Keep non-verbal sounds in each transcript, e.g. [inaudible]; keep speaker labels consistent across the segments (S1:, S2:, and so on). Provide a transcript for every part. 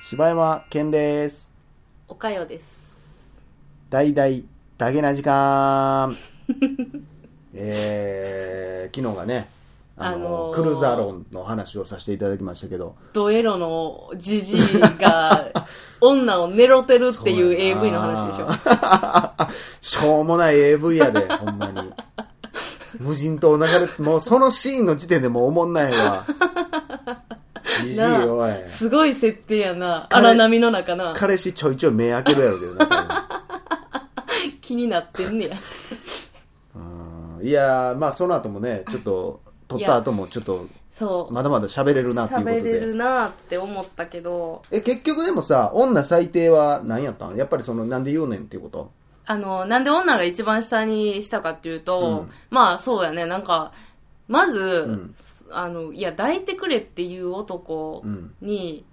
S1: 柴山健です。
S2: おかよです。
S1: 大々だけな時間。[laughs] えー、昨日がね、あの、
S2: あのー
S1: クルーザー論の話をさせていただきましたけど、
S2: ドエロのジジイが [laughs] 女を寝ろてるっていう AV の話でしょ。[laughs]
S1: しょうもない AV やで、ほんまに。無人島流れて、もうそのシーンの時点でもうおもんないわ。じじい
S2: なあ
S1: おい。
S2: すごい設定やな。
S1: 彼
S2: 荒波の中な。
S1: 彼氏ちょいちょい目開けるやろうけどな多分。[laughs]
S2: 気になってんねや。
S1: うんいやー、まあその後もね、ちょっと、撮った後もちょっと、
S2: そう。
S1: まだまだ喋れるなっていうこと
S2: 喋れる
S1: で。
S2: なって思ったけど、
S1: え、結局でもさ、女最低は何やったん？やっぱりその、なんで言うねんっていうこと？
S2: あの、なんで女が一番下にしたかっていうと、
S1: うん
S2: まあそうやね、なんか、まず、
S1: ん
S2: あの、いや、抱いてくれっていう男
S1: うん。
S2: に、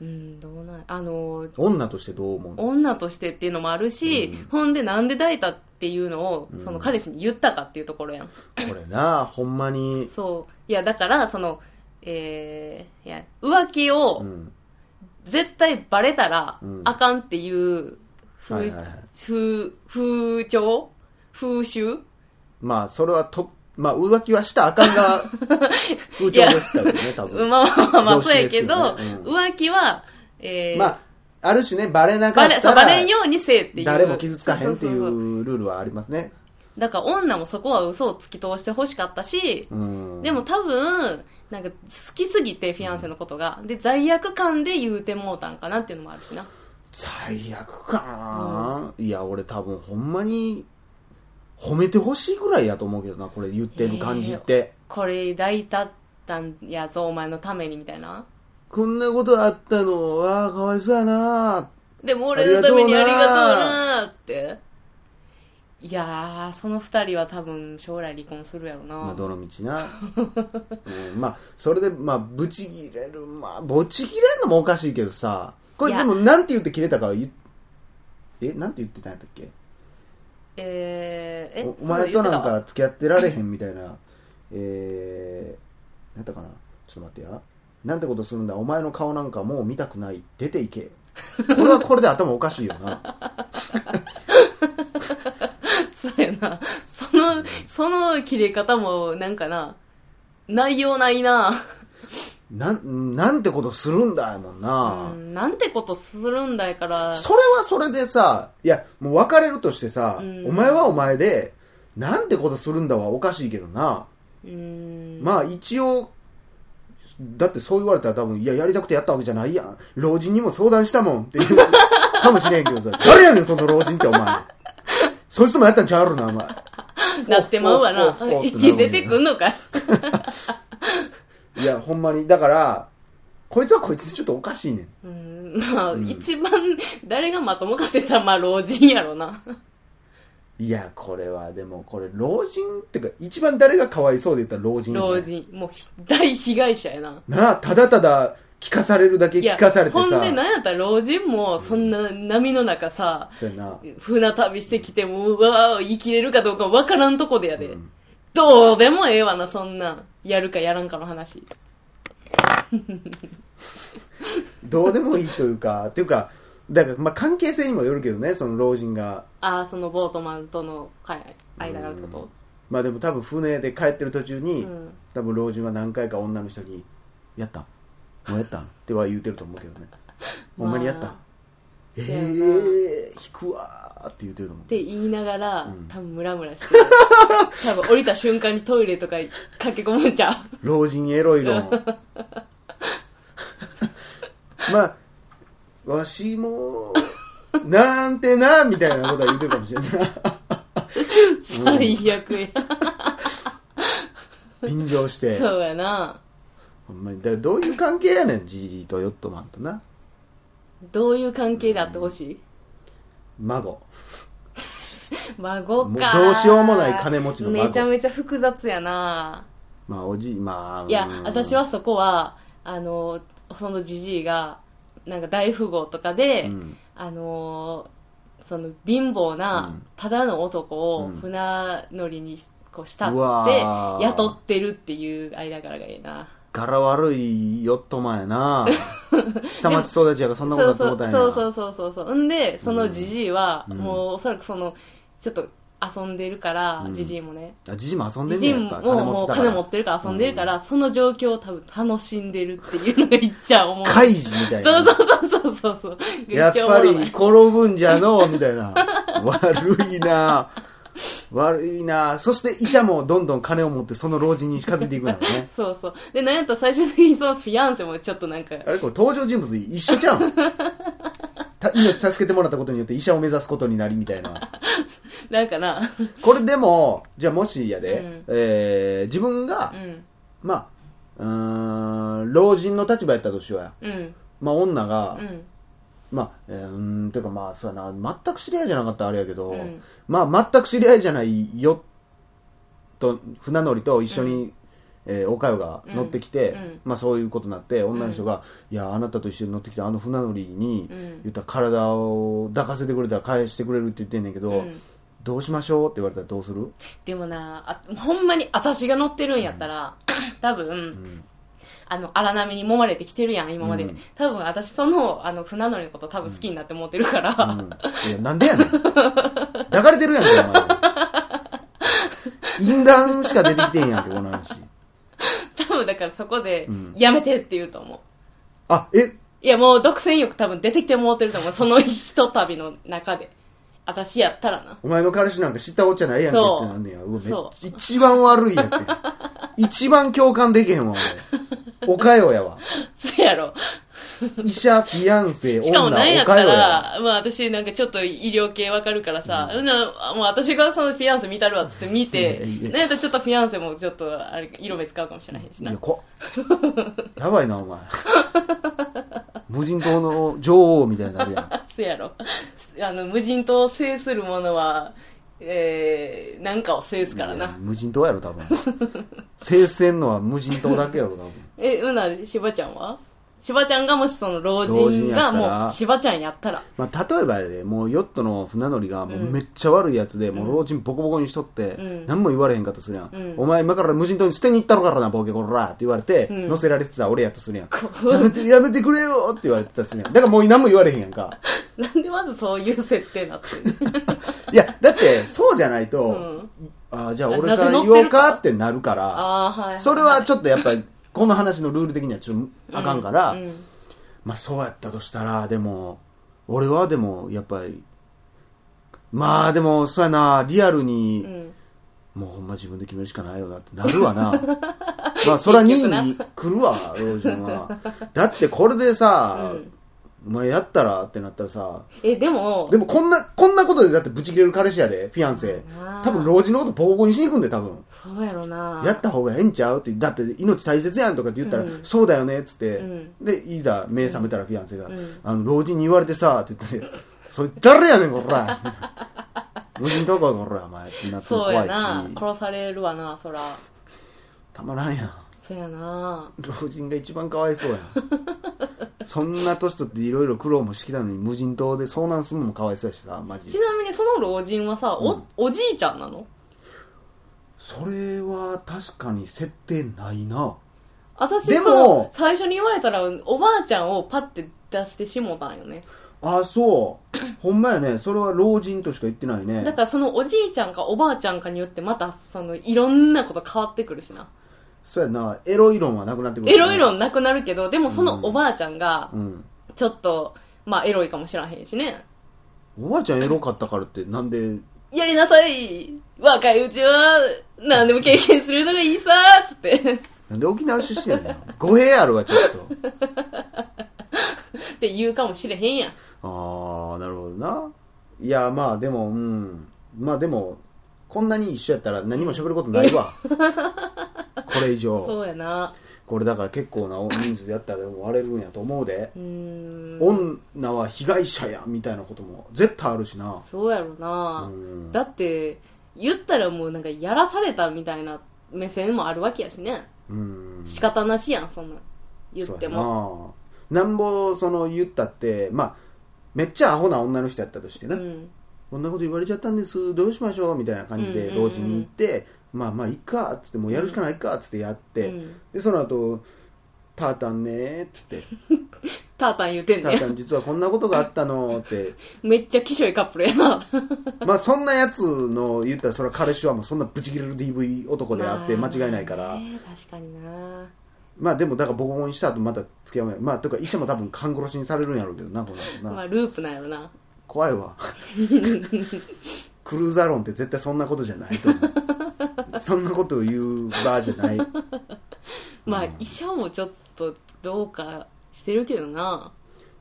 S2: うん、どうなん、あの、
S1: 女としてどう思うの？
S2: 女としてっていうのもあるし、ほんでなんで抱いたっていうのを、その彼氏に言ったかっていうところやん。
S1: これな、ほんまに、
S2: そう。いや、だから、その、えー、いや、浮気を
S1: うん。
S2: 絶対バレたら
S1: うん
S2: あかんっていう風、
S1: はいはいはい
S2: 風、風潮風習
S1: まあ、それはと、まあ、浮気はしたらあかんが、[laughs] 風潮ですからね、多分。
S2: まあまあまあ、
S1: 常識
S2: そうやけど、
S1: うん
S2: 浮気は、えー、
S1: まあ、ある種ね、バレなかったら、
S2: バレんようにせえっていう。
S1: 誰も傷つかへんってい
S2: そう
S1: ルールはありますね。
S2: だから女もそこは嘘を突き通してほしかったし、
S1: うん。
S2: でも多分、なんか好きすぎてフィアンセのことが、で、罪悪感で言うてもうたんかなっていうのもあるしな。
S1: 最悪かな、いや、俺多分ほんまに、褒めてほしいぐらいやと思うけどな、これ言ってる感じって。
S2: これ抱いたったんやぞ、お前のためにみたいな。
S1: こんなことあったのは、かわいそうやな
S2: でも俺のためにあり
S1: がとうな
S2: って。いやー、その二人は多分将来離婚するやろな。
S1: まあ、どの道な。[laughs] うん、まあ、それで、まあ、ブチ切れる。まあ、ブチ切れるのもおかしいけどさ、これでも、なんて言って切れたかは言っえ、なんて言ってたんやったっけ？
S2: えー、え、
S1: おお前となんか付き合ってられへんみたいな、えー、なんやったかな？ちょっと待ってや。なんてことするんだ？お前の顔なんかもう見たくない。出ていけ。これはこれで頭おかしいよな。[laughs]
S2: そうやな。その、その切れ方も、なんかな、内容ないな。
S1: なん、なんてことするんだやもんな。
S2: うん、なんてことするんだやから。
S1: それはそれでさ、いや、もう別れるとしてさ、
S2: うん
S1: お前はお前で、なんてことするんだはおかしいけどな。
S2: うん。
S1: まあ一応、だってそう言われたら多分、いや、やりたくてやったわけじゃないやん。老人にも相談したもんっていう [laughs] かもしれんけどさ、誰やねん、その老人ってお前。そいつもやったんちゃうやろな、お前。[laughs]
S2: なってまうわな
S1: ほうほうほうほう。ってなる
S2: 息出てくんのかい
S1: いや、ほんまに。だから、こいつはこいつでちょっとおかしいねん。
S2: うん、まあ、一番、誰がまともかって言ったら、まあ、老人やろな。
S1: いや、これは、でも、これ、老人ってか、一番誰がかわいそうで言ったら老人、
S2: 老。人。もうひ、大被害者やな。
S1: なあ、ただただ聞かされるだけ聞かされてさ。
S2: ほんで、なんやったら老人も、そんな波の中さ、
S1: そうやな。
S2: 船旅してきても、うわー生きれるかどうかわからんとこでやで。
S1: うん
S2: どうでもええわな、そんなん。やるかやらんかの話。[laughs]
S1: どうでもいいというか、っていうか、だから、まあ、関係性にもよるけどね、その老人が。
S2: ああ、そのボートマンとの会間があるってこと？
S1: まあでも多分船で帰ってる途中に、
S2: うん
S1: 多分老人は何回か女の人に、やったんもうやったんっては言うてると思うけどね。[laughs] ほんまにやったん、
S2: まあ
S1: ええー、引くわーって言うてると思う。
S2: って言いながら、
S1: うん
S2: 多分ムラムラしてる。[laughs] 多分降りた瞬間にトイレとか駆け込むんちゃう。
S1: 老人エロい論。[laughs] まあ、わしも、なんてな、みたいなことは言うてるかもしれない。[laughs]
S2: 最悪や。
S1: 便乗して。
S2: そうやな。
S1: ほんまに。だからどういう関係やねん、ジジイとヨットマンとな。
S2: どういう関係であってほしい？
S1: 孫。
S2: 孫か。
S1: もうどうしようもない金持ちの孫
S2: めちゃめちゃ複雑やな。
S1: まあ、おじい、まあ。
S2: いや
S1: うん、
S2: 私は、そこは、あの、そのじじいが、なんか大富豪とかで、
S1: うん
S2: あのーその貧乏
S1: う
S2: なんただの男を
S1: うん
S2: 船乗りにこう慕
S1: うわ
S2: って
S1: ー
S2: 雇ってるっていう間柄がいいな。
S1: 柄悪いヨットマンやな。[laughs] 下町育ちやからそんなこと
S2: そう
S1: だと思ったんや。
S2: そうそうそうそうそう。んで、そのじじいは、
S1: うん。
S2: もうおそらくその、ちょっと遊んでるから
S1: う、ん。
S2: じじいもね。
S1: あじじいも遊んで
S2: じじいももう金持ってるから遊んでるから、その状況を多分楽しんでるっていうのがいっちゃ思う。
S1: カイジみたいな。
S2: そうそうそうそうそうそう。め
S1: やっぱり転ぶんじゃのみたいな。悪いな悪いな。そして医者もどんどん金を持ってその老人に近づいていくんだろうね。[laughs]
S2: そうそう。で、なんやったら最終的にそのフィアンセもちょっとなんか、
S1: あれこれ登場人物一緒じゃん。[laughs] た命助けてもらったことによって医者を目指すことになりみたいな。[laughs]
S2: なんかな、
S1: これでもじゃあもしやで、
S2: うん。
S1: えー自分が
S2: う、ん、
S1: まあうーん老人の立場やったとしようや。
S2: うん、
S1: まあ女が、
S2: うん、
S1: まあ、えーうーん、ていうかまあ、そうやな、全く知り合いじゃなかったらあれやけど、
S2: うん。
S1: まあ、全く知り合いじゃないよ、と、船乗りと一緒に、えーおかよが乗ってきて、
S2: うん。うん。
S1: まあそういうことになって、女の人が、いや、あなたと一緒に乗ってきたあの船乗りに、
S2: うん。
S1: 言ったら体を抱かせてくれたら返してくれるって言ってんねんけど、
S2: うん。
S1: どうしましょうって言われたらどうする？
S2: でもなあ、ほんまに私が乗ってるんやったら、多分、
S1: うん。
S2: あの、荒波に揉まれてきてるやん、今まで。
S1: うん
S2: 多分私その、あの、船乗りのこと多分好きになって思ってるから、
S1: うん、いや、なんでやねん。抱かれてるやんけ、お前。淫乱しか出てきてんやんけ、この話。
S2: 多分だからそこで
S1: うん、
S2: やめてって言うと思う。
S1: あ、え、
S2: いや、もう独占欲多分出てきてもうてると思う。そのひとたびの中で。私やったらな。
S1: お前の彼氏なんか知ったおっちゃないやんけってなんねや。うわめっ
S2: そ
S1: ちゃ一番悪いやつや。一番共感できへんわ、俺。[laughs] おかよやわ。
S2: そやろ。
S1: 医者、フィアンセ、
S2: しかも
S1: 女、
S2: なんやった
S1: おかよやわ。
S2: ら、まあ私なんかちょっと医療系わかるからさ、うん、なもう私がそのフィアンセ見たるわっつって見て
S1: いやいや、
S2: なんやったらちょっとフィアンセもちょっとあれ色目使うかもしれへんしな
S1: いや、。こやばいな、お前。[laughs] 無人島の女王みたいになるやん。[laughs]
S2: そやろ。あの、無人島を制する者は、えー、なんかを制すから
S1: いや
S2: な。
S1: 無人島やろ、多分。[laughs] 制せんのは無人島だけやろ、多分。
S2: え、うな、しばちゃんは？しばちゃんがもしその老
S1: 老人
S2: 人がもうしばちゃんやったら。
S1: まあ、例えばやで、もうヨットの船乗りがもう
S2: うん
S1: めっちゃ悪いやつで、もう老人ボコボコにしとって、
S2: うん
S1: 何も言われへんかとするやん。
S2: うん
S1: お前今から無人島に捨てに行ったのからな、ボケコラって言われて、
S2: うん
S1: 乗せられてたら俺やとするやん。
S2: こ
S1: やめて、やめてくれよって言われてたりするやん。[laughs] だからもう何も言われへんやんか。
S2: なんでまずそういう設定になってんの？
S1: いや、だって、そうじゃないと、
S2: うん
S1: ああ、じゃあ俺
S2: な
S1: から言おうかってなるから、
S2: ああ、はい。
S1: それはち
S2: ょっ
S1: とやっぱり、この話のルール的にはちょっとあかんから、
S2: うん
S1: まあそうやったとしたら、でも、俺はでも、やっぱり、まあでも、そうやな、リアルに、
S2: うん
S1: もうほんま自分で決めるしかないよなってなるわな。[laughs] まあそら2位に来るわ、老人は。だってこれでさ、
S2: うん
S1: お前やったらってなったらさ、
S2: え、でも、
S1: でもこんな、こんなことでだってブチ切れる彼氏やで、フィアンセ。多分老人のことボコボコにしに行くんで、多分。
S2: そうやろな。
S1: やった方がええんちゃうって、だって命大切やんとかって言ったら、
S2: うん
S1: そうだよねっつって、
S2: うん
S1: で、いざ目覚めたらフィアンセが、
S2: うん
S1: あの、老人に言われてさ、って言って、それ誰やねん、こら。老人どここら、お前ってなって
S2: そう
S1: 怖いし、
S2: やな。殺されるわな、そら。
S1: たまらんやん。
S2: そうやな。
S1: 老人が一番かわいそうやん。[laughs] そんな年取っていろいろ苦労もしてきたのに無人島で遭難するのもかわいそうやしさ、マジ
S2: ち。なみにその老人はさ、お、おじいちゃんなの？
S1: それは確かに設定ないな。
S2: 私、
S1: でも
S2: その、最初に言われたら、おばあちゃんをパッて出してしもたんよね。
S1: あ、そう。[coughs] ほんまやね。それは老人としか言ってないね。
S2: だからそのおじいちゃんかおばあちゃんかによってまたそのいろんなこと変わってくるしな。
S1: そうやな。エロい論はなくなってくる、
S2: エロい論なくなるけど、でもそのおばあちゃんが
S1: うん。
S2: ちょっと、まあエロいかもしらへんしね。
S1: おばあちゃんエロかったからって、なんで、
S2: やりなさい若いうちは何でも経験するのがいいさつって。
S1: なんで沖縄出身やねん。語弊あるわ、ちょっと。[laughs]
S2: って言うかもしれへんやん。
S1: あー、なるほどな。いや、まあでも、うん。まあでも、こんなに一緒やったら何も喋ることないわ。[laughs] これ以上。
S2: そうやな。
S1: これだから結構な人数でやったらでも割れるんやと思うで。女は被害者や、みたいなことも絶対あるしな。
S2: そうやろな。
S1: うん
S2: だって、言ったらもうなんかやらされたみたいな目線もあるわけやしね。
S1: うん。
S2: 仕方なしやん、そんな。言っても。
S1: も。なんぼ、その言ったって、まあ、めっちゃアホな女の人やったとしてな。
S2: うん。
S1: こんなこと言われちゃったんです、どうしましょうみたいな感じで、老人に行って、まあまあ、いっか、つって、もうやるしかないか、つってやって、
S2: うん。
S1: で、その後、タータンね」っつって。[laughs]
S2: タータン言うて「んね。
S1: タータン実はこんなことがあったの」って。[laughs]
S2: めっちゃきしょいカップルやな。[laughs]
S1: まあそんなやつの言ったらそれは彼氏はもうそんなブチ切れる DV 男であって間違いないから。
S2: ね確かにな。
S1: まあでもだからボコボコにした後また付き合うまあとか医者も多分勘殺しにされるんやろうけどなこのな、
S2: まあ、ループなんやろな。
S1: 怖いわ。クルーザー論って絶対そんなことじゃないと思うそんなことを言う場じゃない [laughs]
S2: まあ、医者もちょっとどうかしてるけどな。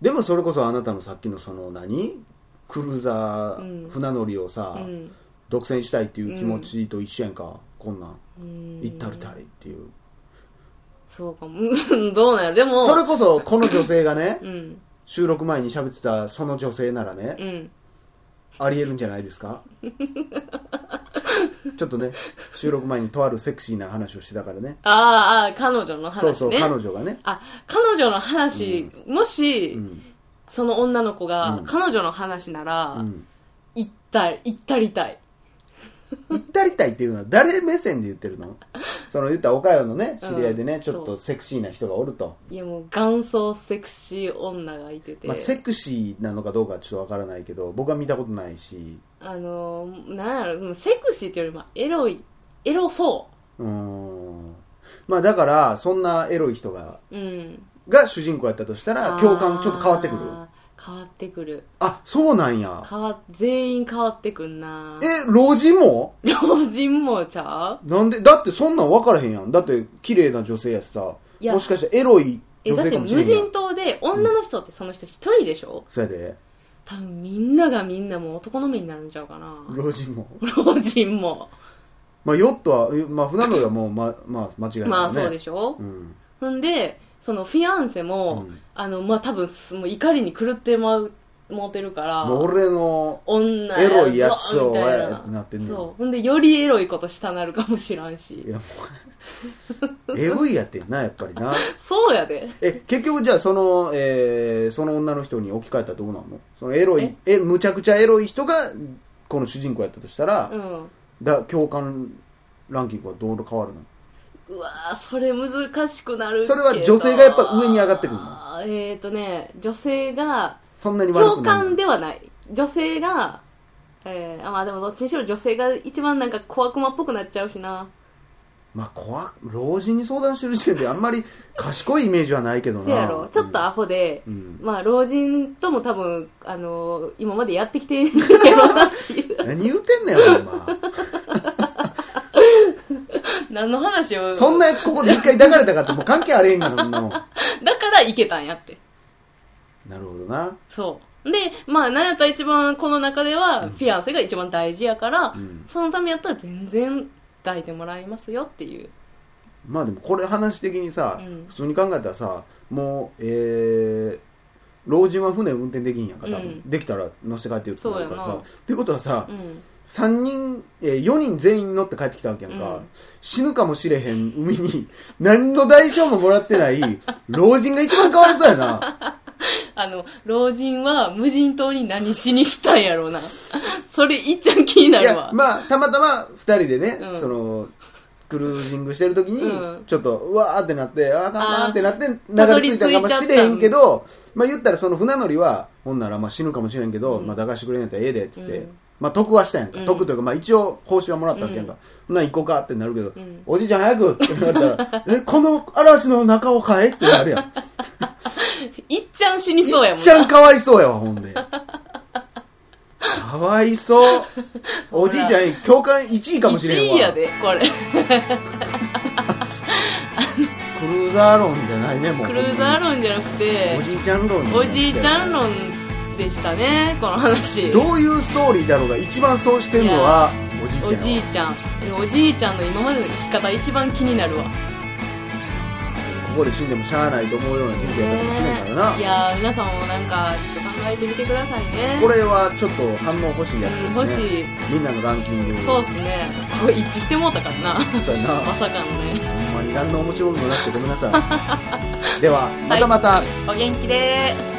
S1: でもそれこそあなたのさっきのその何？クルーザー、
S2: うん
S1: 船乗りをさ、
S2: うん。
S1: 独占したいっていう気持ちと一緒やんか、こんなん
S2: うん
S1: 行ったりたいっていう
S2: そうかも。う [laughs] んどうなんやろ。でも、
S1: それこそこの女性がね [laughs]
S2: うん。
S1: 収録前に喋ってたその女性ならね、
S2: うん。
S1: ありえるんじゃないですか？[laughs] ちょっとね収録前にとあるセクシーな話をしてたからね。
S2: ああ、彼女の話ね。
S1: そうそう彼女がね、
S2: あ、彼女の話、もし、
S1: うん。
S2: その女の子が、
S1: うん。
S2: 彼女の話なら、
S1: うん、
S2: 行った、行ったりたい。
S1: 行ったりたいっていうのは誰目線で言ってるの？その言ったら岡山のね知り合いでね、
S2: う。ん
S1: ちょっとセクシーな人がおると、
S2: いやもう元祖セクシー女がいてて、
S1: まあ、セクシーなのかどうかはちょっとわからないけど僕は見たことないし。
S2: あのー、なんやろ、もうセクシーっていうよりもエロい、エロそう。
S1: ーん。まあだからそんなエロい人が
S2: う。うん。
S1: が主人公やったとしたら共感ちょっと変わってくる
S2: 変わってくる。
S1: あそうなんや。
S2: 変わ、全員変わってくんな。
S1: え老人も？
S2: 老人もちゃう？
S1: なんでだってそんなん分からへんやん。だって綺麗な女性やしさ。
S2: いや。
S1: もしかしてエロい
S2: え、
S1: 女性
S2: だって
S1: かもしれんやん。
S2: 無人島で女の人ってその人一人でしょ、
S1: そうやで。
S2: 多分みんながみんなもう男の目になるんちゃうかな。
S1: 老人も。
S2: 老人も。
S1: まあヨットはまあ船乗りはもうままあ間違いない、ね、
S2: まあそうでしょ？
S1: うん
S2: ほんで、そのフィアンセも、
S1: うん
S2: あの、まあ多分す、もう怒りに狂ってまう、もうてるから、
S1: もう俺の
S2: 女
S1: エロいやつを
S2: ぞみたい
S1: えー
S2: な
S1: ってなってんねん
S2: そう。ほんで、よりエロいことしたなるかもしらんし
S1: い。やもう AV やってんなやっぱりな [laughs]
S2: そうやで。
S1: え結局じゃあその、えーその女の人に置き換えたらどうなんの？そのエロいえむちゃくちゃエロい人がこの主人公やったとしたら、
S2: うん。
S1: だ共感ランキングはどう変わるの？
S2: うわーそれ難しくなる
S1: それは女性がやっぱ上に上がってくるの？
S2: えっ、ー、とね、女性が、
S1: そんなに悪
S2: 共感ではない。女性が、えー、あまあでもどっちにしろ女性が一番なんか小悪魔っぽくなっちゃうしな。
S1: まあ怖老人に相談してる時点であんまり賢いイメージはないけどな
S2: せやろ。ちょっとアホで、
S1: うん
S2: まあ老人とも多分、あのー今までやってきてるやろうなっていう。
S1: 何言うてんねんお前 [laughs]
S2: 何の話を？
S1: そんなやつここで一回抱かれたかってもう関係あれへんがなそんなもん [laughs]
S2: だからいけたんやって。
S1: なるほどな
S2: そう。で、まあ、なんやったら一番この中では、フィアンセが一番大事やから、
S1: うん
S2: そのためやったら全然抱いてもらいますよっていう。
S1: まあでもこれ話的にさ、
S2: うん
S1: 普通に考えたらさもうえー、老人は船運転できんやんか多分、
S2: うん
S1: できたら乗せて帰ってるってなるからさっていうことはさ、
S2: うん。
S1: 3人、えー、4人全員乗って帰ってきたわけやんか、
S2: うん。
S1: 死ぬかもしれへん海に。[laughs] 何の代償ももらってない老人が一番かわいそうやな。[laughs]
S2: あの、老人は無人島に何しに来たんやろうな。[laughs] それいっちゃん気にないる
S1: や
S2: わ。
S1: まあたまたま2人でね、
S2: うん。
S1: そのクルージングしてる時に、
S2: うん。
S1: ちょっとうわーってなってあーあかんなーってなって流れ着いたかもしれへんけどまあ言ったらその船乗りはほんならまあ死ぬかもしれんけど、
S2: うん。
S1: まあ抱かしてくれんやったらええでっつって、
S2: うん
S1: まあ得はしたやんか、
S2: うん。
S1: 得というかまあ一応報酬はもらったわけやんか、ほな行こうかってなるけど、
S2: うん。
S1: おじいちゃん早くって言われたら [laughs] えこの嵐の中を買えってなるやん。[laughs]
S2: いっちゃん死にそうやもん
S1: いっちゃんかわいそうやわほんで。かわいそう。おじいちゃん共感1位かもしれんわ。
S2: 1位やで、これ。[laughs]
S1: クルーザー論じゃないねもう。
S2: クルーザー論じゃなくて
S1: お、じいちゃん論
S2: おじいちゃん論でしたね、この話。
S1: どういうストーリーだろうが一番そうしてんのはお
S2: お
S1: じいちゃんやわ
S2: じいちゃん。おじいちゃんの今までの生き方一番気になるわ。
S1: ここで死んでもしゃあないと思うような人生やったかもしれんからな、
S2: いやー、皆さんもなんか、ちょっと考えてみてくださいね。
S1: これはちょっと反応欲しいやつですね、
S2: うん、欲しい。
S1: みんなのランキング
S2: そうっすね。これ一致してもうたからな。
S1: そうやな
S2: まさかのね。
S1: ほんまに何の面白みもなくてごめんなさい [laughs] ではまたまた、
S2: はいお元気で